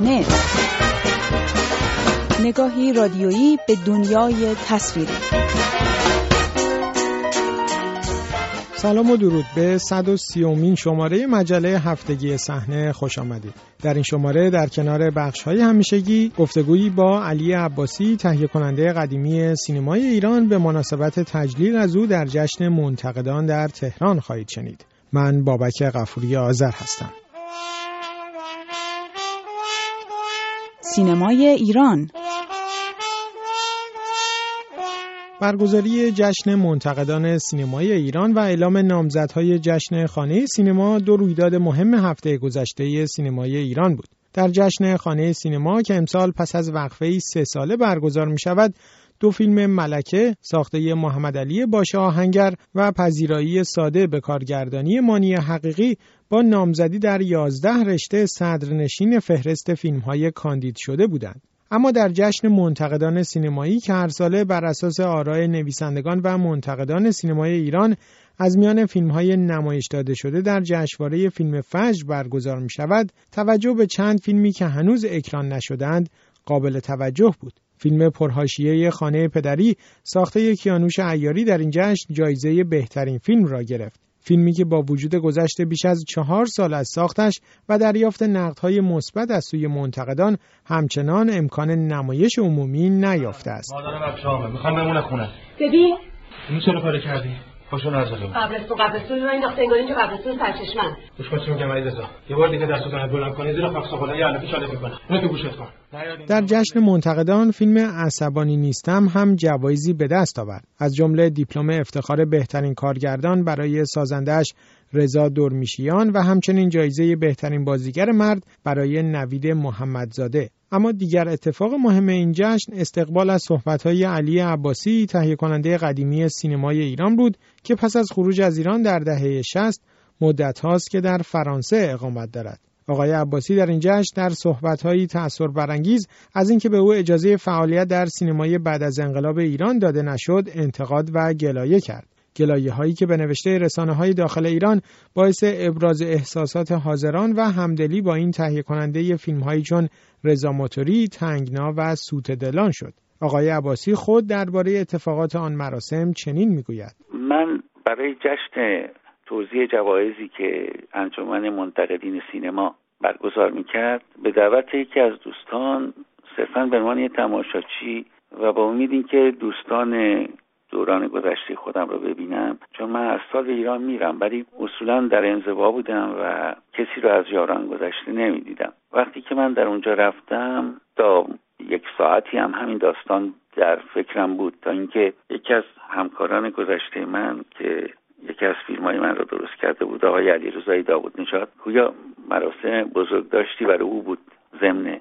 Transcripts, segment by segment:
نت نگاهی رادیویی به دنیای تصویری سلام و درود به 130 امین شماره مجله هفتگی صحنه خوش آمدید. در این شماره در کنار بخش های همیشگی گفتگویی با علی عباسی تهیه کننده قدیمی سینمای ایران به مناسبت تجلیل از او در جشن منتقدان در تهران خواهید شنید. من بابک غفوری آذر هستم. سینمای ایران برگزاری جشن منتقدان سینمای ایران و اعلام نامزدهای جشن خانه سینما دو رویداد مهم هفته گذشته سینمای ایران بود. در جشن خانه سینما که امسال پس از وقفه سه ساله برگزار می شود، دو فیلم ملکه ساخته محمد علی باشه آهنگر و پذیرایی ساده به کارگردانی مانی حقیقی با نامزدی در یازده رشته صدرنشین فهرست فیلم های کاندید شده بودند. اما در جشن منتقدان سینمایی که هر ساله بر اساس آرای نویسندگان و منتقدان سینمای ایران از میان فیلم های نمایش داده شده در جشنواره فیلم فجر برگزار می شود، توجه به چند فیلمی که هنوز اکران نشدند قابل توجه بود. فیلم پرهاشیه خانه پدری ساخته کیانوش ایاری در این جشن جایزه بهترین فیلم را گرفت. فیلمی که با وجود گذشته بیش از چهار سال از ساختش و دریافت نقدهای مثبت از سوی منتقدان همچنان امکان نمایش عمومی نیافته است. مادرم بچه‌هامه می‌خوام بمونه خونه. ببین این چرا کردی؟ خوشو نذاریم. قبرستون قبرستون رو انداخته انگار اینجا قبرستون سرچشمن. گوش کن چی میگم علیرضا. یه بار دیگه دستو زنه بلند کنی زیر فاکس خدای علفی شاله می‌کنه. اینو تو گوشت کن. در جشن منتقدان فیلم عصبانی نیستم هم جوایزی به دست آورد. از جمله دیپلم افتخار بهترین کارگردان برای سازندش رضا دورمیشیان و همچنین جایزه بهترین بازیگر مرد برای نوید محمدزاده. اما دیگر اتفاق مهم این جشن استقبال از صحبت‌های علی عباسی تهیه کننده قدیمی سینمای ایران بود که پس از خروج از ایران در دهه 60 مدت هاست که در فرانسه اقامت دارد. آقای عباسی در این جشن در صحبت‌هایی تأثیر برانگیز از اینکه به او اجازه فعالیت در سینمای بعد از انقلاب ایران داده نشد انتقاد و گلایه کرد. گلایه هایی که به نوشته رسانه های داخل ایران باعث ابراز احساسات حاضران و همدلی با این تهیه کننده فیلم هایی چون رضا موتوری، تنگنا و سوت دلان شد. آقای عباسی خود درباره اتفاقات آن مراسم چنین می‌گوید من برای جشن توضیح جوایزی که انجمن منتقدین سینما برگزار می‌کرد به دعوت یکی از دوستان صرفا به عنوان تماشاچی و با امید اینکه دوستان دوران گذشته خودم رو ببینم چون من از سال ایران میرم ولی اصولا در انزوا بودم و کسی رو از یاران گذشته نمی‌دیدم. وقتی که من در اونجا رفتم تا یک ساعتی هم همین داستان در فکرم بود تا اینکه یکی از همکاران گذشته من که یکی از فیلم های من رو درست کرده بود آقای علی رضایی داود نشاد گویا مراسم بزرگ داشتی برای او بود ضمن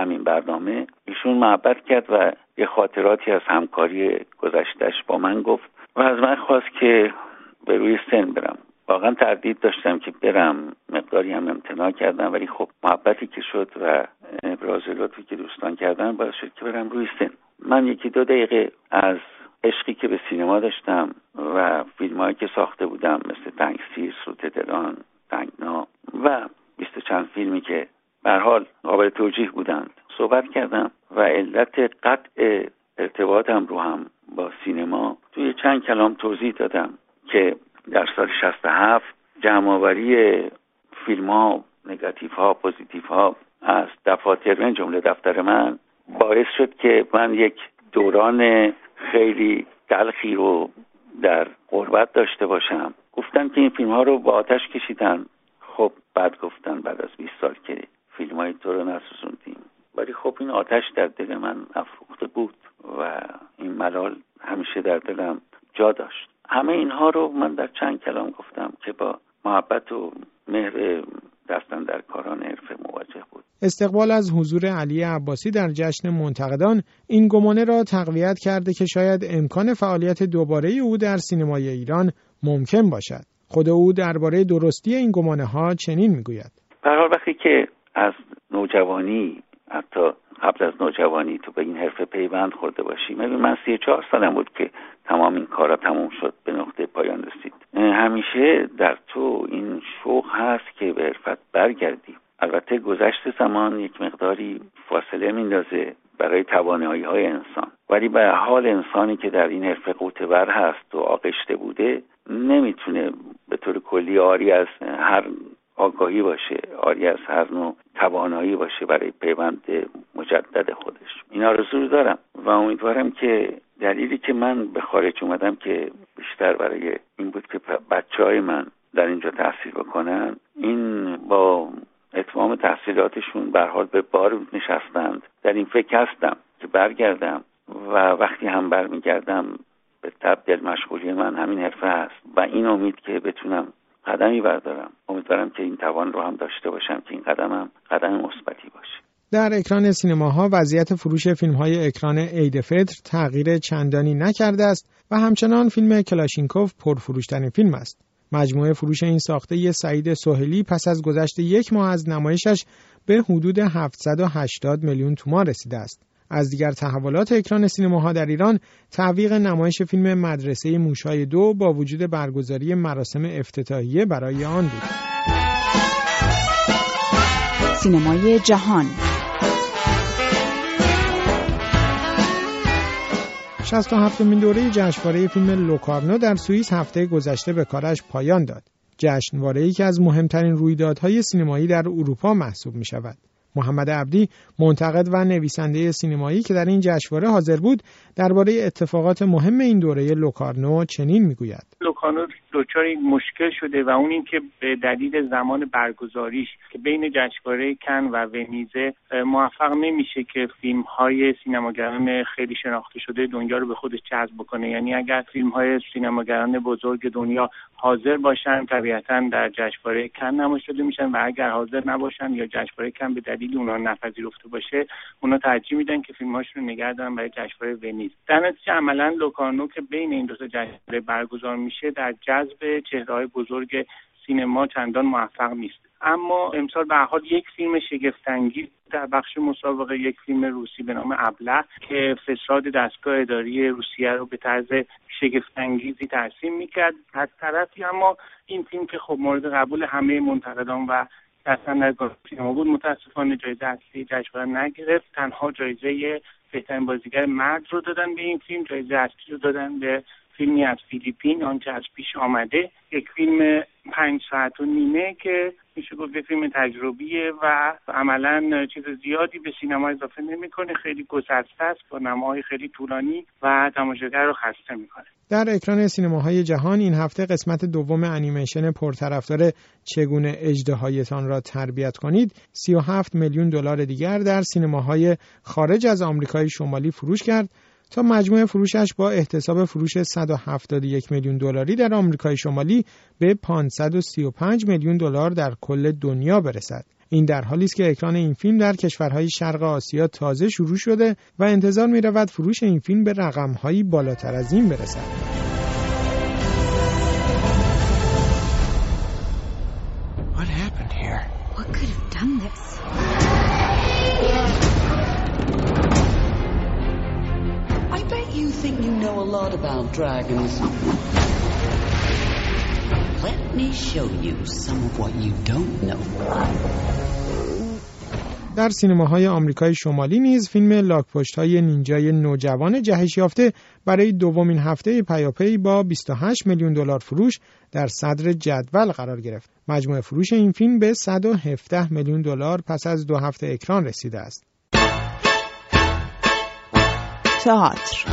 همین برنامه ایشون محبت کرد و یه خاطراتی از همکاری گذشتش با من گفت و از من خواست که به روی سن برم. واقعا تردید داشتم که برم. مقداری هم امتناع کردم ولی خب محبتی که شد و ابراز لطفی که دوستان کردن باعث شد که برم روی سن. من یکی دو دقیقه از عشقی که به سینما داشتم و فیلمهایی که ساخته بودم مثل تنگسیر سوت دلان تنگنا و بیست چند فیلمی که به حال قابل توجیه بودند. صحبت کردم و علت قطع ارتباطم رو هم با سینما توی چند کلام توضیح دادم که در سال 67 جمعآوری فیلم ها نگاتیف ها پوزیتیف ها از دفاتر من جمله دفتر من باعث شد که من یک دوران خیلی تلخی رو در قربت داشته باشم. گفتن که این فیلم ها رو با آتش کشیدن. خب بعد گفتن بعد از 20 سال که فیلم های تو رو نسوزوندیم. ولی خب این آتش در دل من افروخته بود و این ملال همیشه در دلم جا داشت. همه اینها رو من در چند کلام گفتم که با محبت و مهر دستن در کاران حرفه مواجه بود. استقبال از حضور علی عباسی در جشن منتقدان این گمانه را تقویت کرده که شاید امکان فعالیت دوباره او در سینمای ایران ممکن باشد. خود او درباره درستی این گمانه ها چنین می‌گوید. به وقتی که از نوجوانی حتی قبل از نوجوانی تو به این حرفه پیوند خورده باشی. ببین من سی چهار سالم بود که تمام این کارا تموم شد به نقطه پایان رسید؟ همیشه در تو این شوق هست که به حرفت برگردی. البته گذشت زمان یک مقداری فاصله میندازه برای توانایی های انسان. ولی به حال انسانی که در این حرفه قوتور هست و آغشته بوده نمی‌تونه به طور کلی آری از هر آگاهی باشه آری از هر نوع توانایی باشه برای پیوند مجدد خودش. این آرزو رو دارم و امیدوارم که دلیلی که من به خارج اومدم که بیشتر برای این بود که بچه های من در اینجا تحصیل بکنن این با اتمام تحصیلاتشون به حال به بار نشستند. در این فکر هستم که برگردم و وقتی هم برمیگردم به تبدیل مشغولی من همین حرفه هست و این امید که بتونم قدمی بردارم امیدوارم که این توان رو هم داشته باشم که این قدمم قدم مثبتی باشه در اکران سینماها وضعیت فروش فیلم های اکران عید فطر تغییر چندانی نکرده است و همچنان فیلم کلاشینکوف پرفروشترین فیلم است. مجموعه فروش این ساخته سعید سهلی پس از گذشت یک ماه از نمایشش به حدود 780 میلیون تومان رسیده است. از دیگر تحولات اکران سینماها در ایران تعویق نمایش فیلم مدرسه موشای دو با وجود برگزاری مراسم افتتاحیه برای آن بود. سینمای جهان 67 مین دوره جشنواره فیلم لوکارنو در سوئیس هفته گذشته به کارش پایان داد. جشنواره که از مهمترین رویدادهای سینمایی در اروپا محسوب می شود. محمد عبدی منتقد و نویسنده سینمایی که در این جشنواره حاضر بود درباره اتفاقات مهم این دوره لوکارنو چنین می‌گوید. لوکارنو دچار مشکل شده و اون اینکه به دلیل زمان برگزاریش که بین جشنواره کن و ونیزه موفق نمیشه که فیلم های سینماگران خیلی شناخته شده دنیا رو به خودش جذب بکنه. یعنی اگر فیلم های سینماگران بزرگ دنیا حاضر باشن طبیعتا در جشنواره کن نمایش داده میشن و اگر حاضر نباشن یا جشنواره کن به اونا نپذیرفته باشه اونا ترجیح میدن که فیلمهاشون رو نگه دارن برای جشنواره ونیز. در نتیجه عملا لوکارنو که بین این دو تا جشنواره برگزار میشه در جذب چهرههای بزرگ سینما چندان موفق نیست. اما امسال به حال یک فیلم شگفتانگیز در بخش مسابقه یک فیلم روسی به نام ابله که فساد دستگاه اداری روسیه رو به طرز شگفتانگیزی ترسیم می‌کرد. از طرفی اما این فیلم که خب مورد قبول همه منتقدان و اصلا در سینما بود. متاسفانه جایزه اصلی جشنواره نگرفت. تنها جایزه بهترین بازیگر مرد رو دادن به این فیلم جایزه اصلی رو دادن به فیلمی از فیلیپین آنچه از پیش آمده یک فیلم پنج ساعت و نیمه که میشه گفت فیلم تجربیه و عملا چیز زیادی به سینما اضافه نمی‌کنه خیلی گسسته است با نماهای خیلی طولانی و تماشاگر رو خسته می‌کنه. در اکران سینماهای جهان این هفته قسمت دوم انیمیشن پرطرفدار چگونه اجدهایتان را تربیت کنید؟ 37 میلیون دلار دیگر در سینماهای خارج از آمریکای شمالی فروش کرد. تا مجموع فروشش با احتساب فروش 171 میلیون دلاری در آمریکای شمالی به 535 میلیون دلار در کل دنیا برسد. این در حالی است که اکران این فیلم در کشورهای شرق آسیا تازه شروع شده و انتظار می رود فروش این فیلم به رقمهایی بالاتر از این برسد. Lot about dragons. Let me show you some of what you don't know. در سینماهای آمریکای شمالی نیز فیلم لاکپشت های نینجای نوجوان جهش یافته برای دومین هفته پیاپی با 28 میلیون دلار فروش در صدر جدول قرار گرفت. مجموع فروش این فیلم به 117 میلیون دلار پس از دو هفته اکران رسیده است. تئاتر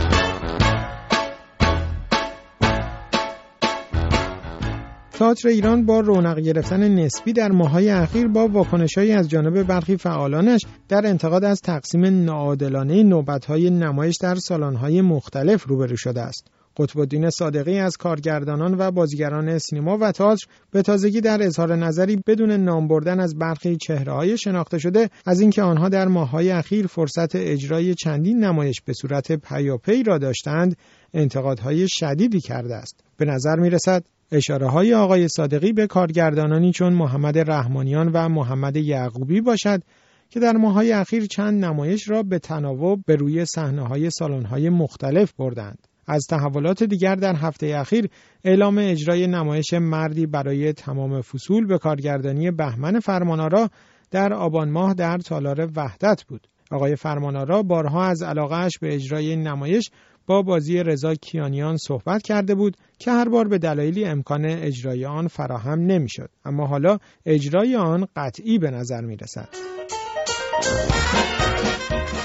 تئاتر ایران با رونق گرفتن نسبی در ماهای اخیر با واکنشهایی از جانب برخی فعالانش در انتقاد از تقسیم ناعادلانه نوبتهای نمایش در سالن‌های مختلف روبرو شده است. قطب الدین صادقی از کارگردانان و بازیگران سینما و تئاتر به تازگی در اظهار نظری بدون نام بردن از برخی چهرههای شناخته شده از اینکه آنها در ماههای اخیر فرصت اجرای چندین نمایش به صورت پیاپی را داشتند انتقادهای شدیدی کرده است به نظر می رسد اشاره های آقای صادقی به کارگردانانی چون محمد رحمانیان و محمد یعقوبی باشد که در ماهای اخیر چند نمایش را به تناوب به روی صحنه های سالن های مختلف بردند. از تحولات دیگر در هفته اخیر اعلام اجرای نمایش مردی برای تمام فصول به کارگردانی بهمن فرمانارا در آبان ماه در تالار وحدت بود. آقای فرمانارا بارها از علاقهش به اجرای این نمایش با بازی رضا کیانیان صحبت کرده بود که هر بار به دلایلی امکان اجرای آن فراهم نمی‌شد اما حالا اجرای آن قطعی به نظر می رسد.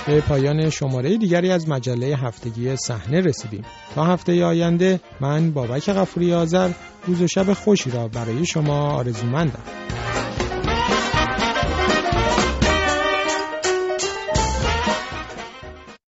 به پایان شماره دیگری از مجله هفتگی صحنه رسیدیم. تا هفته آینده من بابک غفوری آذر روز و شب خوشی را برای شما آرزومندم.